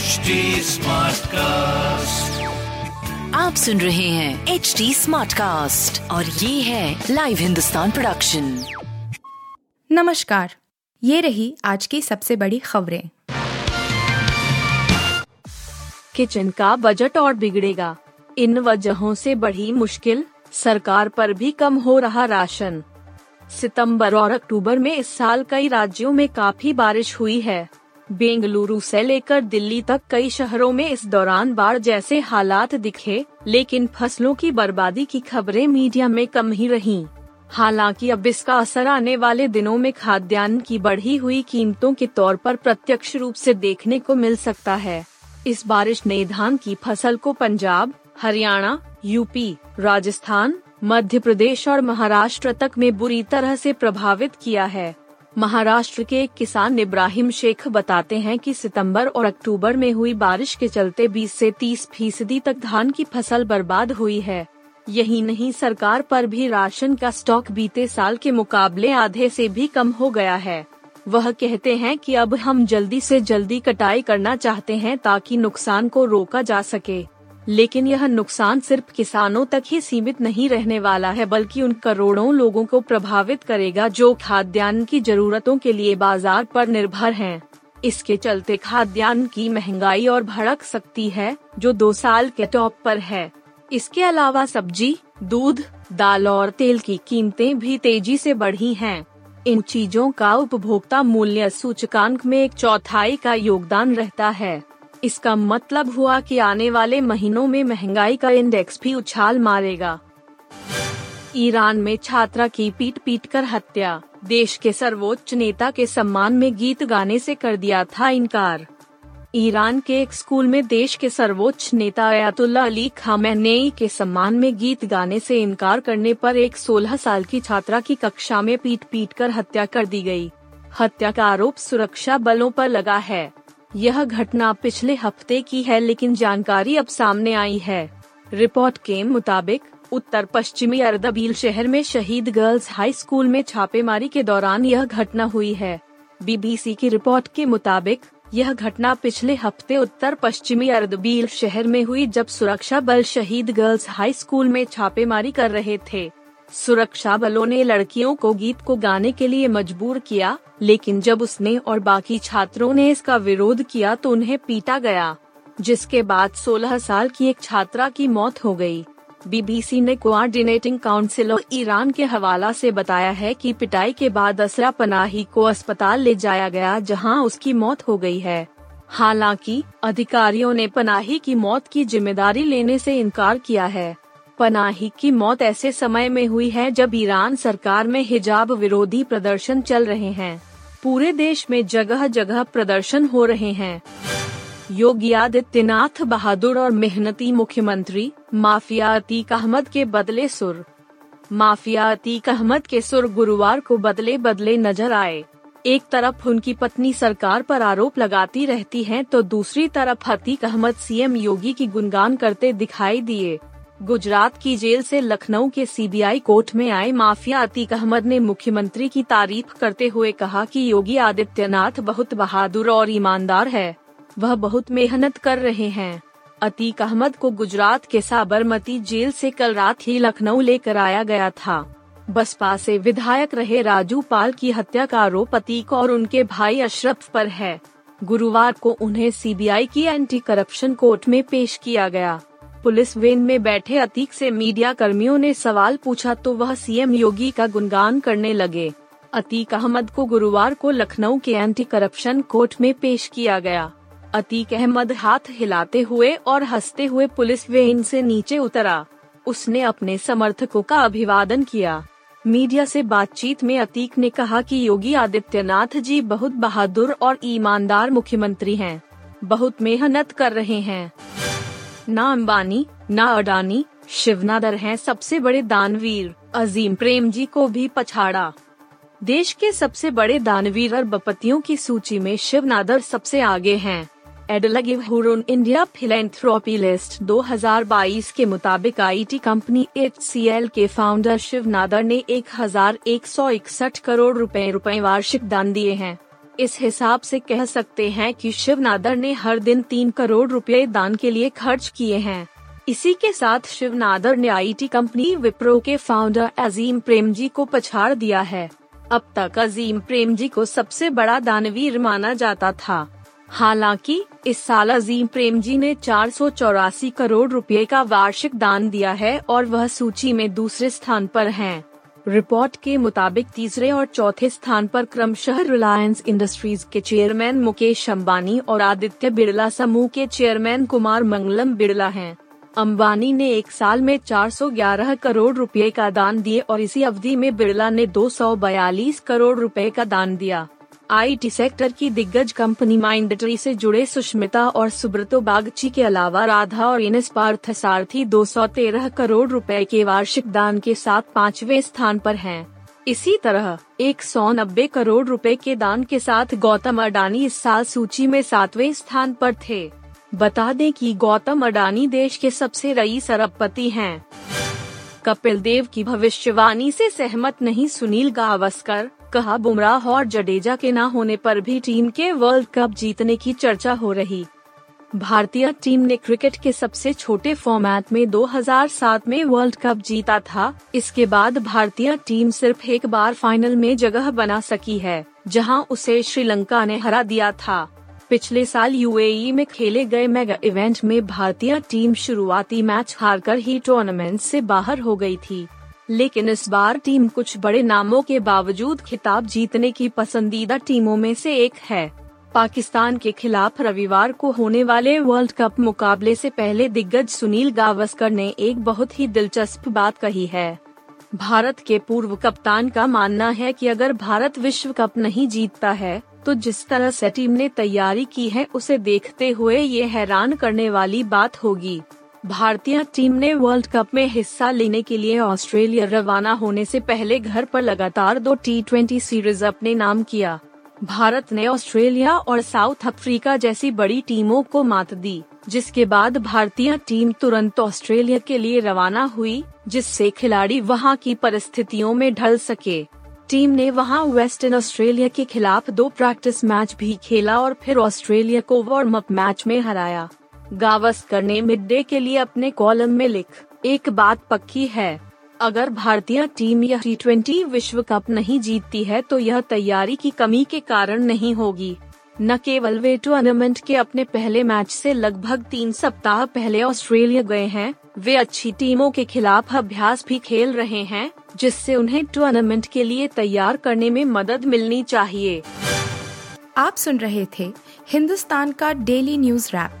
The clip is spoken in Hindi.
HD कास्ट आप सुन रहे हैं एच डी स्मार्ट कास्ट और ये है लाइव हिंदुस्तान प्रोडक्शन नमस्कार। ये रही आज की सबसे बड़ी खबरें। किचन का बजट और बिगड़ेगा। इन वजहों से बढ़ी मुश्किल सरकार पर भी कम हो रहा राशन। सितंबर और अक्टूबर में इस साल कई राज्यों में काफ़ी बारिश हुई है। बेंगलुरु से लेकर दिल्ली तक कई शहरों में इस दौरान बाढ़ जैसे हालात दिखे, लेकिन फ़सलों की बर्बादी की खबरें मीडिया में कम ही रहीं। हालाँकि अब इसका असर आने वाले दिनों में खाद्यान्न की बढ़ी हुई कीमतों के तौर पर प्रत्यक्ष रूप से देखने को मिल सकता है इस बारिश ने धान की फ़सल को पंजाब, हरियाणा, यूपी, राजस्थान, मध्य प्रदेश और महाराष्ट्र तक में बुरी तरह से प्रभावित किया है महाराष्ट्र के एक किसान इब्राहिम शेख बताते हैं कि सितंबर और अक्टूबर में हुई बारिश के चलते 20 से 30 फ़ीसदी तक धान की फ़सल बर्बाद हुई है। यही नहीं, सरकार पर भी राशन का स्टॉक बीते साल के मुकाबले आधे से भी कम हो गया है। वह कहते हैं कि अब हम जल्दी से जल्दी कटाई करना चाहते हैं ताकि नुकसान को रोका जा सके। लेकिन यह नुकसान सिर्फ़ किसानों तक ही सीमित नहीं रहने वाला है, बल्कि उन करोड़ों लोगों को प्रभावित करेगा जो खाद्यान्न की जरूरतों के लिए बाज़ार पर निर्भर हैं। इसके चलते खाद्यान्न की महँगाई और भड़क सकती है, जो दो साल के टॉप पर है इसके अलावा सब्ज़ी, दूध, दाल और तेल की कीमतें भी तेज़ी से बढ़ी हैं। इन चीज़ों का उपभोक्ता मूल्य सूचकांक में एक चौथाई का योगदान रहता है इसका मतलब हुआ कि आने वाले महीनों में महँगाई का इंडेक्स भी उछाल मारेगा। ईरान में छात्रा की पीट पीट कर हत्या। देश के सर्वोच्च नेता के सम्मान में गीत गाने से कर दिया था इनकार। ईरान के एक स्कूल में देश के सर्वोच्च नेता अयातुल्ला अली खामेनेई के सम्मान में गीत गाने से इनकार करने पर एक 16 साल की छात्रा की कक्षा में पीट पीट कर हत्या कर दी गई। हत्या का आरोप सुरक्षा बलों पर लगा है। यह घटना पिछले हफ़्ते की है, लेकिन जानकारी अब सामने आई है। रिपोर्ट के मुताबिक, उत्तर पश्चिमी अरदबील शहर में शहीद गर्ल्स हाई स्कूल में छापेमारी के दौरान यह घटना हुई है। बीबीसी की रिपोर्ट के मुताबिक, यह घटना पिछले हफ़्ते उत्तर पश्चिमी अरदबील शहर में हुई, जब सुरक्षा बल शहीद गर्ल्स हाई स्कूल में छापेमारी कर रहे थे। सुरक्षा बलों ने लड़कियों को गीत को गाने के लिए मजबूर किया, लेकिन जब उसने और बाकी छात्रों ने इसका विरोध किया तो उन्हें पीटा गया, जिसके बाद 16 साल की एक छात्रा की मौत हो गई। बीबीसी ने कोऑर्डिनेटिंग काउंसिल ऑफ़ ईरान के हवाला से बताया है कि पिटाई के बाद असरा पनाही को अस्पताल ले जाया गया जहाँ उसकी मौत हो गई है हालाँकि, अधिकारियों ने पनाही की मौत की ज़िम्मेदारी लेने से इनकार किया है पनाही की मौत ऐसे समय में हुई है जब ईरान सरकार में हिजाब विरोधी प्रदर्शन चल रहे हैं। पूरे देश में जगह जगह प्रदर्शन हो रहे हैं। योगी आदित्यनाथ बहादुर और मेहनती मुख्यमंत्री माफिया अतीक अहमद के बदले सुर। माफिया अतीक अहमद के सुर गुरुवार को बदले बदले नज़र आए। एक तरफ़ उनकी पत्नी सरकार पर आरोप लगाती रहती हैं तो दूसरी तरफ़ अतीक अहमद सीएम योगी की गुणगान करते दिखाई दिए। गुजरात की जेल से लखनऊ के सीबीआई कोर्ट में आए माफिया अतीक अहमद ने मुख्यमंत्री की तारीफ़ करते हुए कहा कि योगी आदित्यनाथ बहुत बहादुर और ईमानदार है। वह बहुत मेहनत कर रहे हैं। अतीक अहमद को गुजरात के साबरमती जेल से कल रात ही लखनऊ लेकर आया गया था। बसपा से विधायक रहे राजू पाल की हत्या का आरोप अतीक और उनके भाई अशरफ पर है। गुरुवार को उन्हें सीबीआई की एंटी करप्शन कोर्ट में पेश किया गया। पुलिस वेन में बैठे अतीक से मीडिया कर्मियों ने सवाल पूछा तो वह सीएम योगी का गुणगान करने लगे। अतीक अहमद को गुरुवार को लखनऊ के एंटी करप्शन कोर्ट में पेश किया गया। अतीक अहमद हाथ हिलाते हुए और हँसते हुए पुलिस वेन से नीचे उतरा। उसने अपने समर्थकों का अभिवादन किया। मीडिया से बातचीत में अतीक ने कहा कि योगी आदित्यनाथ जी बहुत बहादुर और ईमानदार मुख्यमंत्री हैं, बहुत मेहनत कर रहे हैं। ना अंबानी, ना अडानी, शिवनादर हैं सबसे बड़े दानवीर, अजीम प्रेम जी को भी पछाड़ा। देश के सबसे बड़े दानवीर अरबपतियों की सूची में शिव नादर सबसे आगे हैं। एडलगिव इंडिया फिलेंथ्रोपी लिस्ट 2022 के मुताबिक आईटी कंपनी एचसीएल के फाउंडर शिव नादर ने एक हज़ार एक सौ इकसठ करोड़ रुपए रुपए वार्षिक दान दिए हैं। इस हिसाब से कह सकते हैं कि शिव नादर ने हर दिन तीन करोड़ रुपए दान के लिए खर्च किए हैं। इसी के साथ शिव नादर ने आईटी कंपनी विप्रो के फाउंडर अजीम प्रेमजी को पछाड़ दिया है। अब तक अजीम प्रेमजी को सबसे बड़ा दानवीर माना जाता था। हालाँकि, इस साल अजीम प्रेमजी ने चार सौ चौरासी करोड़ रुपए का वार्षिक दान दिया है और वह सूची में दूसरे स्थान पर हैं। रिपोर्ट के मुताबिक तीसरे और चौथे स्थान पर क्रमशः रिलायंस इंडस्ट्रीज़ के चेयरमैन मुकेश अंबानी और आदित्य बिड़ला समूह के चेयरमैन कुमार मंगलम बिड़ला हैं। अंबानी ने एक साल में 411 करोड़ रुपए का दान दिए और इसी अवधि में बिड़ला ने 242 करोड़ रुपए का दान दिया आईटी सेक्टर की दिग्गज कंपनी माइंडट्री से जुड़े सुष्मिता और सुब्रतो बागची के अलावा राधा और इनस पार्थ सारथी 213 करोड़ रुपए के वार्षिक दान के साथ पाँचवे स्थान पर हैं। इसी तरह, एक सौ नब्बे करोड़ रुपए के दान के साथ गौतम अडानी इस साल सूची में सातवें स्थान पर थे बता दें कि गौतम अडानी देश के सबसे रईस अरबपति हैं। कपिल देव की भविष्यवाणी से सहमत नहीं सुनील गावस्कर कहा, बुमराह और जडेजा के न होने पर भी टीम के वर्ल्ड कप जीतने की चर्चा हो रही। भारतीय टीम ने क्रिकेट के सबसे छोटे फॉर्मेट में 2007 में वर्ल्ड कप जीता था। इसके बाद भारतीय टीम सिर्फ़ एक बार फाइनल में जगह बना सकी है, जहाँ उसे श्रीलंका ने हरा दिया था। पिछले साल यूएई में खेले गए मेगा इवेंट में भारतीय टीम शुरुआती मैच हारकर ही टूर्नामेंट से बाहर हो गई थी। लेकिन इस बार टीम कुछ बड़े नामों के बावजूद खिताब जीतने की पसंदीदा टीमों में से एक है। पाकिस्तान के खिलाफ रविवार को होने वाले वर्ल्ड कप मुकाबले से पहले दिग्गज सुनील गावस्कर ने एक बहुत ही दिलचस्प बात कही है। भारत के पूर्व कप्तान का मानना है कि अगर भारत विश्व कप नहीं जीतता है तो जिस तरह से टीम ने तैयारी की है, उसे देखते हुए ये हैरान करने वाली बात होगी। भारतीय टीम ने वर्ल्ड कप में हिस्सा लेने के लिए ऑस्ट्रेलिया रवाना होने से पहले घर पर लगातार दो टी सीरीज़ अपने नाम किया। भारत ने ऑस्ट्रेलिया और साउथ अफ्रीका जैसी बड़ी टीमों को मात दी, जिसके बाद भारतीय टीम तुरंत ऑस्ट्रेलिया के लिए रवाना हुई, जिससे खिलाड़ी वहाँ की परिस्थितियों में ढल सके। टीम ने वहाँ वेस्टर्न ऑस्ट्रेलिया के खिलाफ दो प्रैक्टिस मैच भी खेला और फिर ऑस्ट्रेलिया को वार्म अप मैच में हराया। गावस्कर ने मिड डे के लिए अपने कॉलम में लिख, एक बात पक्की है, अगर भारतीय टीम यह टी ट्वेंटी विश्व कप नहीं जीतती है तो यह तैयारी की कमी के कारण नहीं होगी। न केवल वे टूर्नामेंट के अपने पहले मैच से लगभग तीन सप्ताह पहले ऑस्ट्रेलिया गए हैं, वे अच्छी टीमों के खिलाफ अभ्यास भी खेल रहे हैं, जिससे उन्हें टूर्नामेंट के लिए तैयार करने में मदद मिलनी चाहिए। आप सुन रहे थे हिंदुस्तान का डेली न्यूज़ रैप